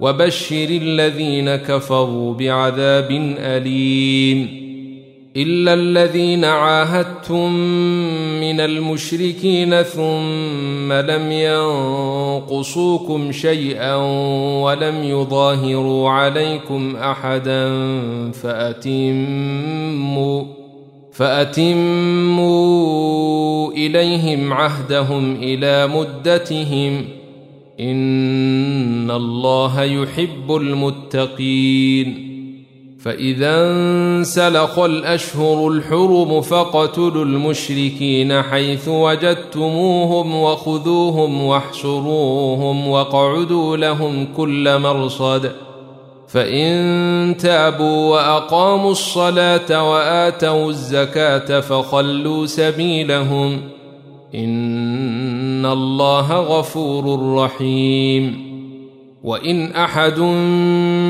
وبشر الذين كفروا بعذاب أليم إلا الذين عاهدتم من المشركين ثم لم ينقصوكم شيئا ولم يظاهروا عليكم أحدا فأتموا فأتموا إليهم عهدهم إلى مدتهم إن الله يحب المتقين. فإذا انسلخ الأشهر الحرم فاقتلوا المشركين حيث وجدتموهم وخذوهم واحشروهم واقعدوا لهم كل مرصد. فإن تابوا وأقاموا الصلاة وآتوا الزكاة فخلوا سبيلهم إن الله غفور رحيم. وإن أحد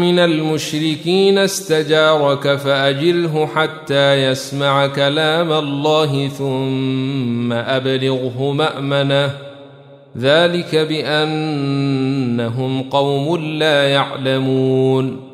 من المشركين استجارك فأجره حتى يسمع كلام الله ثم أبلغه مأمنه. ذلك بأنهم قوم لا يعلمون.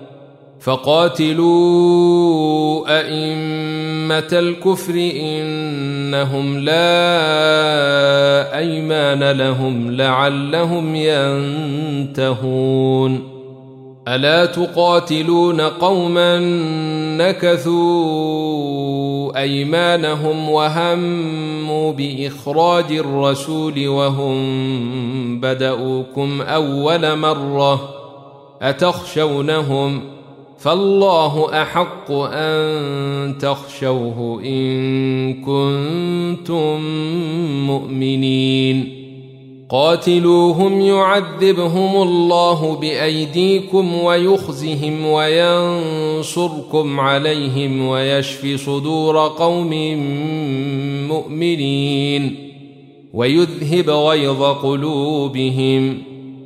فقاتلوا أئمة الكفر إنهم لا أيمان لهم لعلهم ينتهون. ألا تقاتلون قوما نكثوا أيمانهم وهموا بإخراج الرسول وهم بدأوكم أول مرة أتخشونهم فالله أحق أن تخشوه إن كنتم مؤمنين. قاتلوهم يعذبهم الله بأيديكم ويخزهم وينصركم عليهم ويشف صدور قوم مؤمنين. ويذهب غيظ قلوبهم.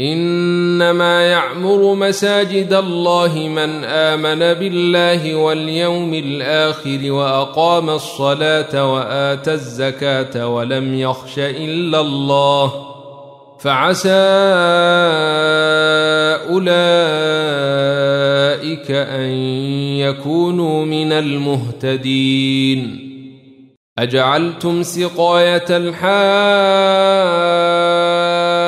إنما يعمر مساجد الله من آمن بالله واليوم الآخر وأقام الصلاة واتى الزكاة ولم يخش إلا الله فعسى أولئك أن يكونوا من المهتدين. أجعلتم سقاية الحاج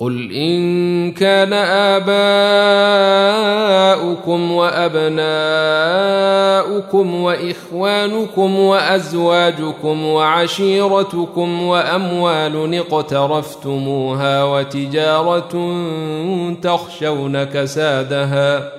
قل ان كان اباؤكم وابناؤكم واخوانكم وازواجكم وعشيرتكم واموال اقترفتموها وتجاره تخشون كسادها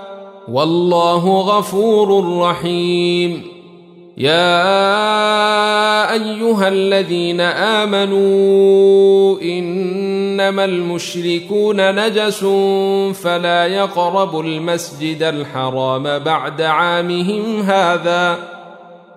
والله غفور رحيم. يا أيها الذين آمنوا إنما المشركون نجس فلا يقربوا المسجد الحرام بعد عامهم هذا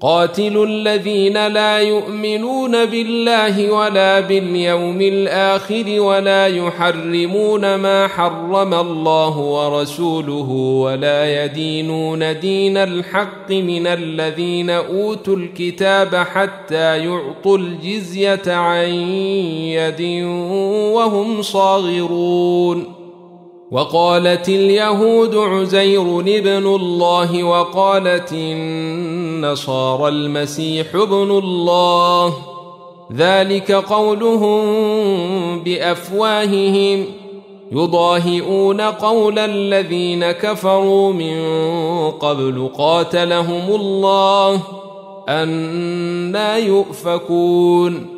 قاتلوا الذين لا يؤمنون بالله ولا باليوم الآخر ولا يحرمون ما حرم الله ورسوله ولا يدينون دين الحق من الذين أوتوا الكتاب حتى يعطوا الجزية عن يد وهم صاغرون وقالت اليهود عزير ابن الله وقالت النصارى المسيح ابن الله. ذلك قولهم بأفواههم. يضاهئون قول الذين كفروا من قبل قاتلهم الله. أنا يؤفكون.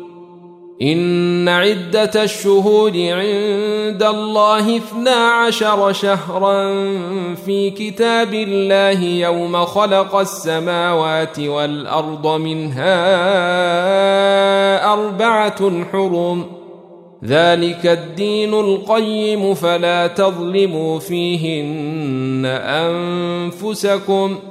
إن عدة الشهود عند الله اثنا عشر شهرا في كتاب الله يوم خلق السماوات والأرض منها أربعة حرم. ذلك الدين القيم فلا تظلموا فيهن أنفسكم ۖ.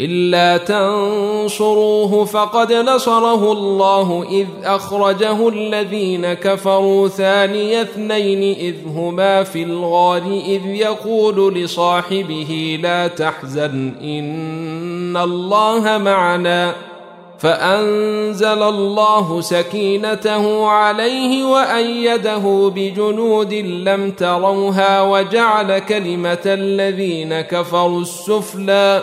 إلا تنصروه فقد نصره الله إذ أخرجه الذين كفروا ثاني اثنين إذ هما في الغار إذ يقول لصاحبه لا تحزن إن الله معنا فأنزل الله سكينته عليه وأيده بجنود لم تروها وجعل كلمة الذين كفروا السفلى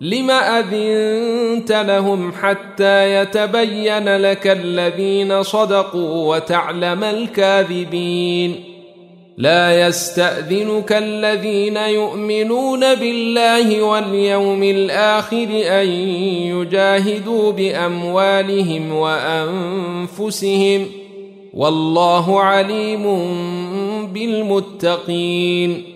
لم اذنت لهم حتى يتبين لك الذين صدقوا وتعلم الكاذبين لا يستاذنك الذين يؤمنون بالله واليوم الآخر ان يجاهدوا باموالهم وانفسهم والله عليم بالمتقين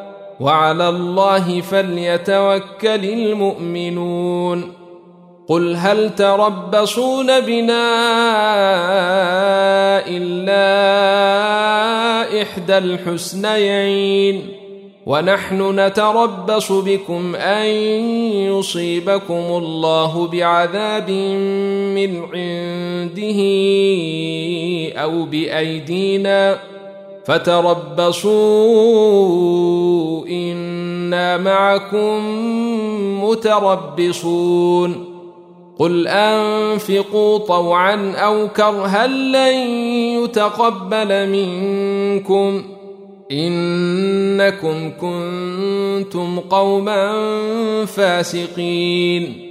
وعلى الله فليتوكل المؤمنون. قل هل تربصون بنا إلا إحدى الحسنيين؟ ونحن نتربص بكم أن يصيبكم الله بعذاب من عنده أو بأيدينا. فتربصوا إنا معكم متربصون قل أنفقوا طوعا أو كرها لن يتقبل منكم إنكم كنتم قوما فاسقين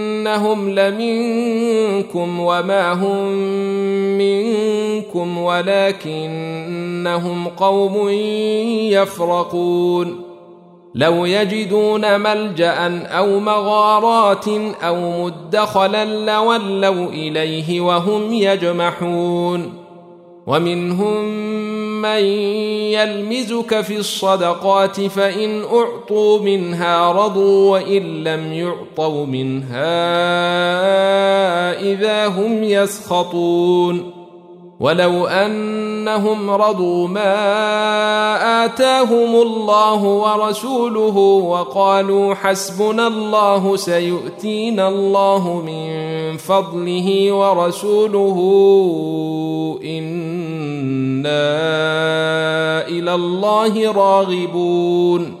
إنهم لمنكم وما هم منكم ولكنهم قوم يفرقون. لو يجدون ملجأ أو مغارات أو مدخلا لولوا إليه وهم يجمحون. ومنهم من يلمزك في الصدقات فإن أعطوا منها رضوا وإن لم يعطوا منها إذا هم يسخطون ولو أنهم رضوا ما آتاهم الله ورسوله وقالوا حسبنا الله سيؤتينا الله من فضله ورسوله إنا إلى الله راغبون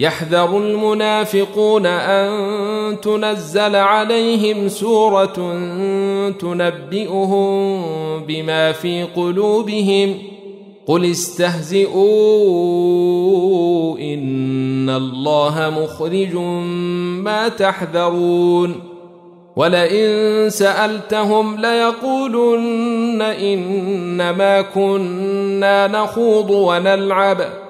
يحذر المنافقون أن تنزل عليهم سورة تنبئهم بما في قلوبهم قل استهزئوا إن الله مخرج ما تحذرون ولئن سألتهم ليقولن إنما كنا نخوض ونلعب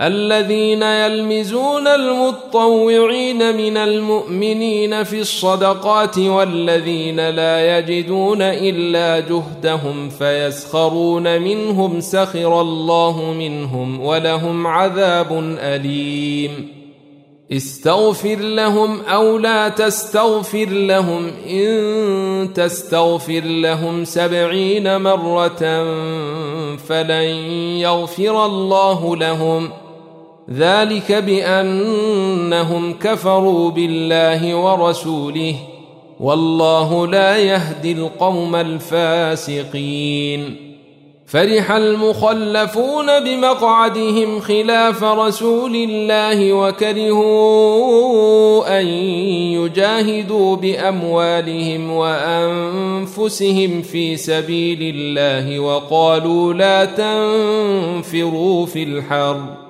الذين يلمزون المطوعين من المؤمنين في الصدقات والذين لا يجدون إلا جهدهم فيسخرون منهم سخر الله منهم ولهم عذاب أليم. استغفر لهم أو لا تستغفر لهم إن تستغفر لهم سبعين مرة فلن يغفر الله لهم ۖ. ذلك بأنهم كفروا بالله ورسوله والله لا يهدي القوم الفاسقين. فرح المخلفون بمقعدهم خلاف رسول الله وكرهوا أن يجاهدوا بأموالهم وأنفسهم في سبيل الله وقالوا لا تنفروا في الحرب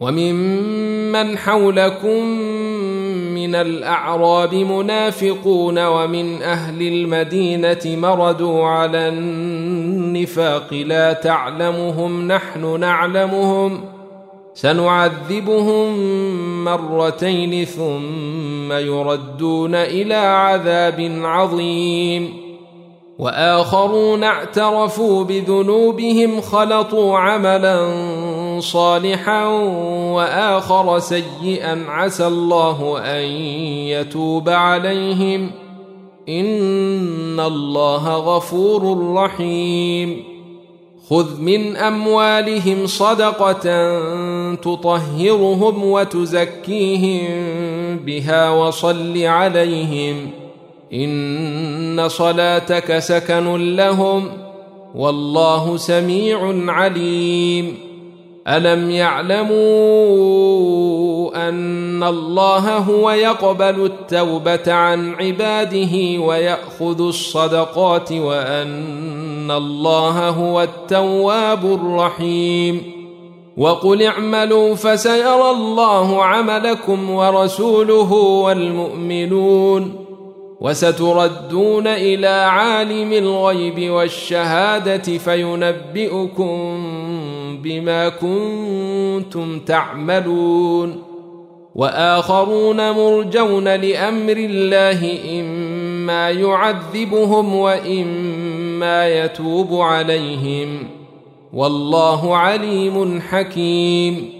وممن حولكم من الأعراب منافقون ومن أهل المدينة مردوا على النفاق لا تعلمهم نحن نعلمهم سنعذبهم مرتين ثم يردون إلى عذاب عظيم وآخرون اعترفوا بذنوبهم خلطوا عملا صالحا وآخر سيئا عسى الله أن يتوب عليهم. إن الله غفور رحيم. خذ من أموالهم صدقة تطهرهم وتزكيهم بها وصل عليهم. إن صلاتك سكن لهم. والله سميع عليم. الم يعلموا ان الله هو يقبل التوبه عن عباده وياخذ الصدقات وان الله هو التواب الرحيم وقل اعملوا فسيرى الله عملكم ورسوله والمؤمنون وستردون إلى عالم الغيب والشهاده فينبئكم بما كنتم تعملون وآخرون مرجون لأمر الله إما يعذبهم وإما يتوب عليهم. والله عليم حكيم.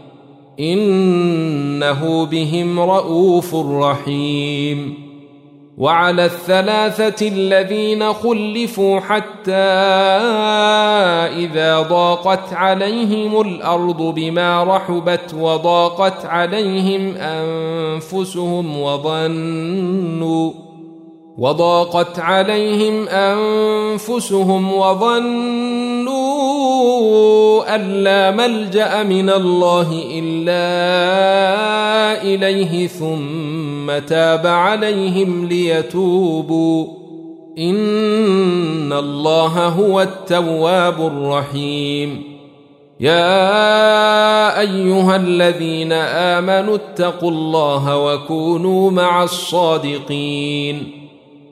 إنه بهم رءوف رحيم. وعلى الثلاثة الذين خلفوا حتى إذا ضاقت عليهم الأرض بما رحبت وضاقت عليهم أنفسهم وظنوا وضاقت عليهم أنفسهم وظنوا أن لا ملجأ من الله إلا إليه ثم تاب عليهم ليتوبوا. إن الله هو التواب الرحيم. يا أيها الذين آمنوا اتقوا الله وكونوا مع الصادقين.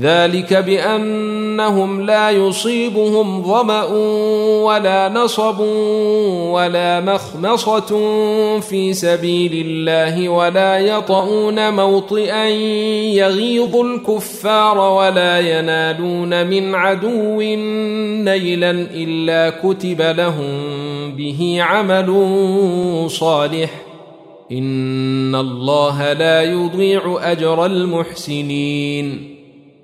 ذلك بأنهم لا يصيبهم ظمأ ولا نصب ولا مخمصة في سبيل الله ولا يطؤون موطئا يغيظ الكفار ولا ينالون من عدو نيلا إلا كتب لهم به عمل صالح. إن الله لا يضيع أجر المحسنين.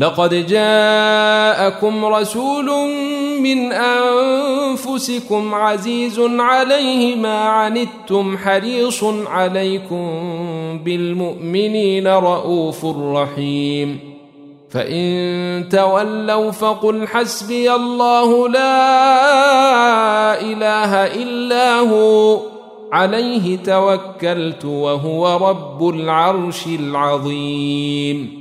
لقد جاءكم رسول من أنفسكم عزيز عليه ما عنتم حريص عليكم بالمؤمنين رءوف رحيم. فإن تولوا فقل حسبي الله لا إله إلا هو عليه توكلت وهو رب العرش العظيم.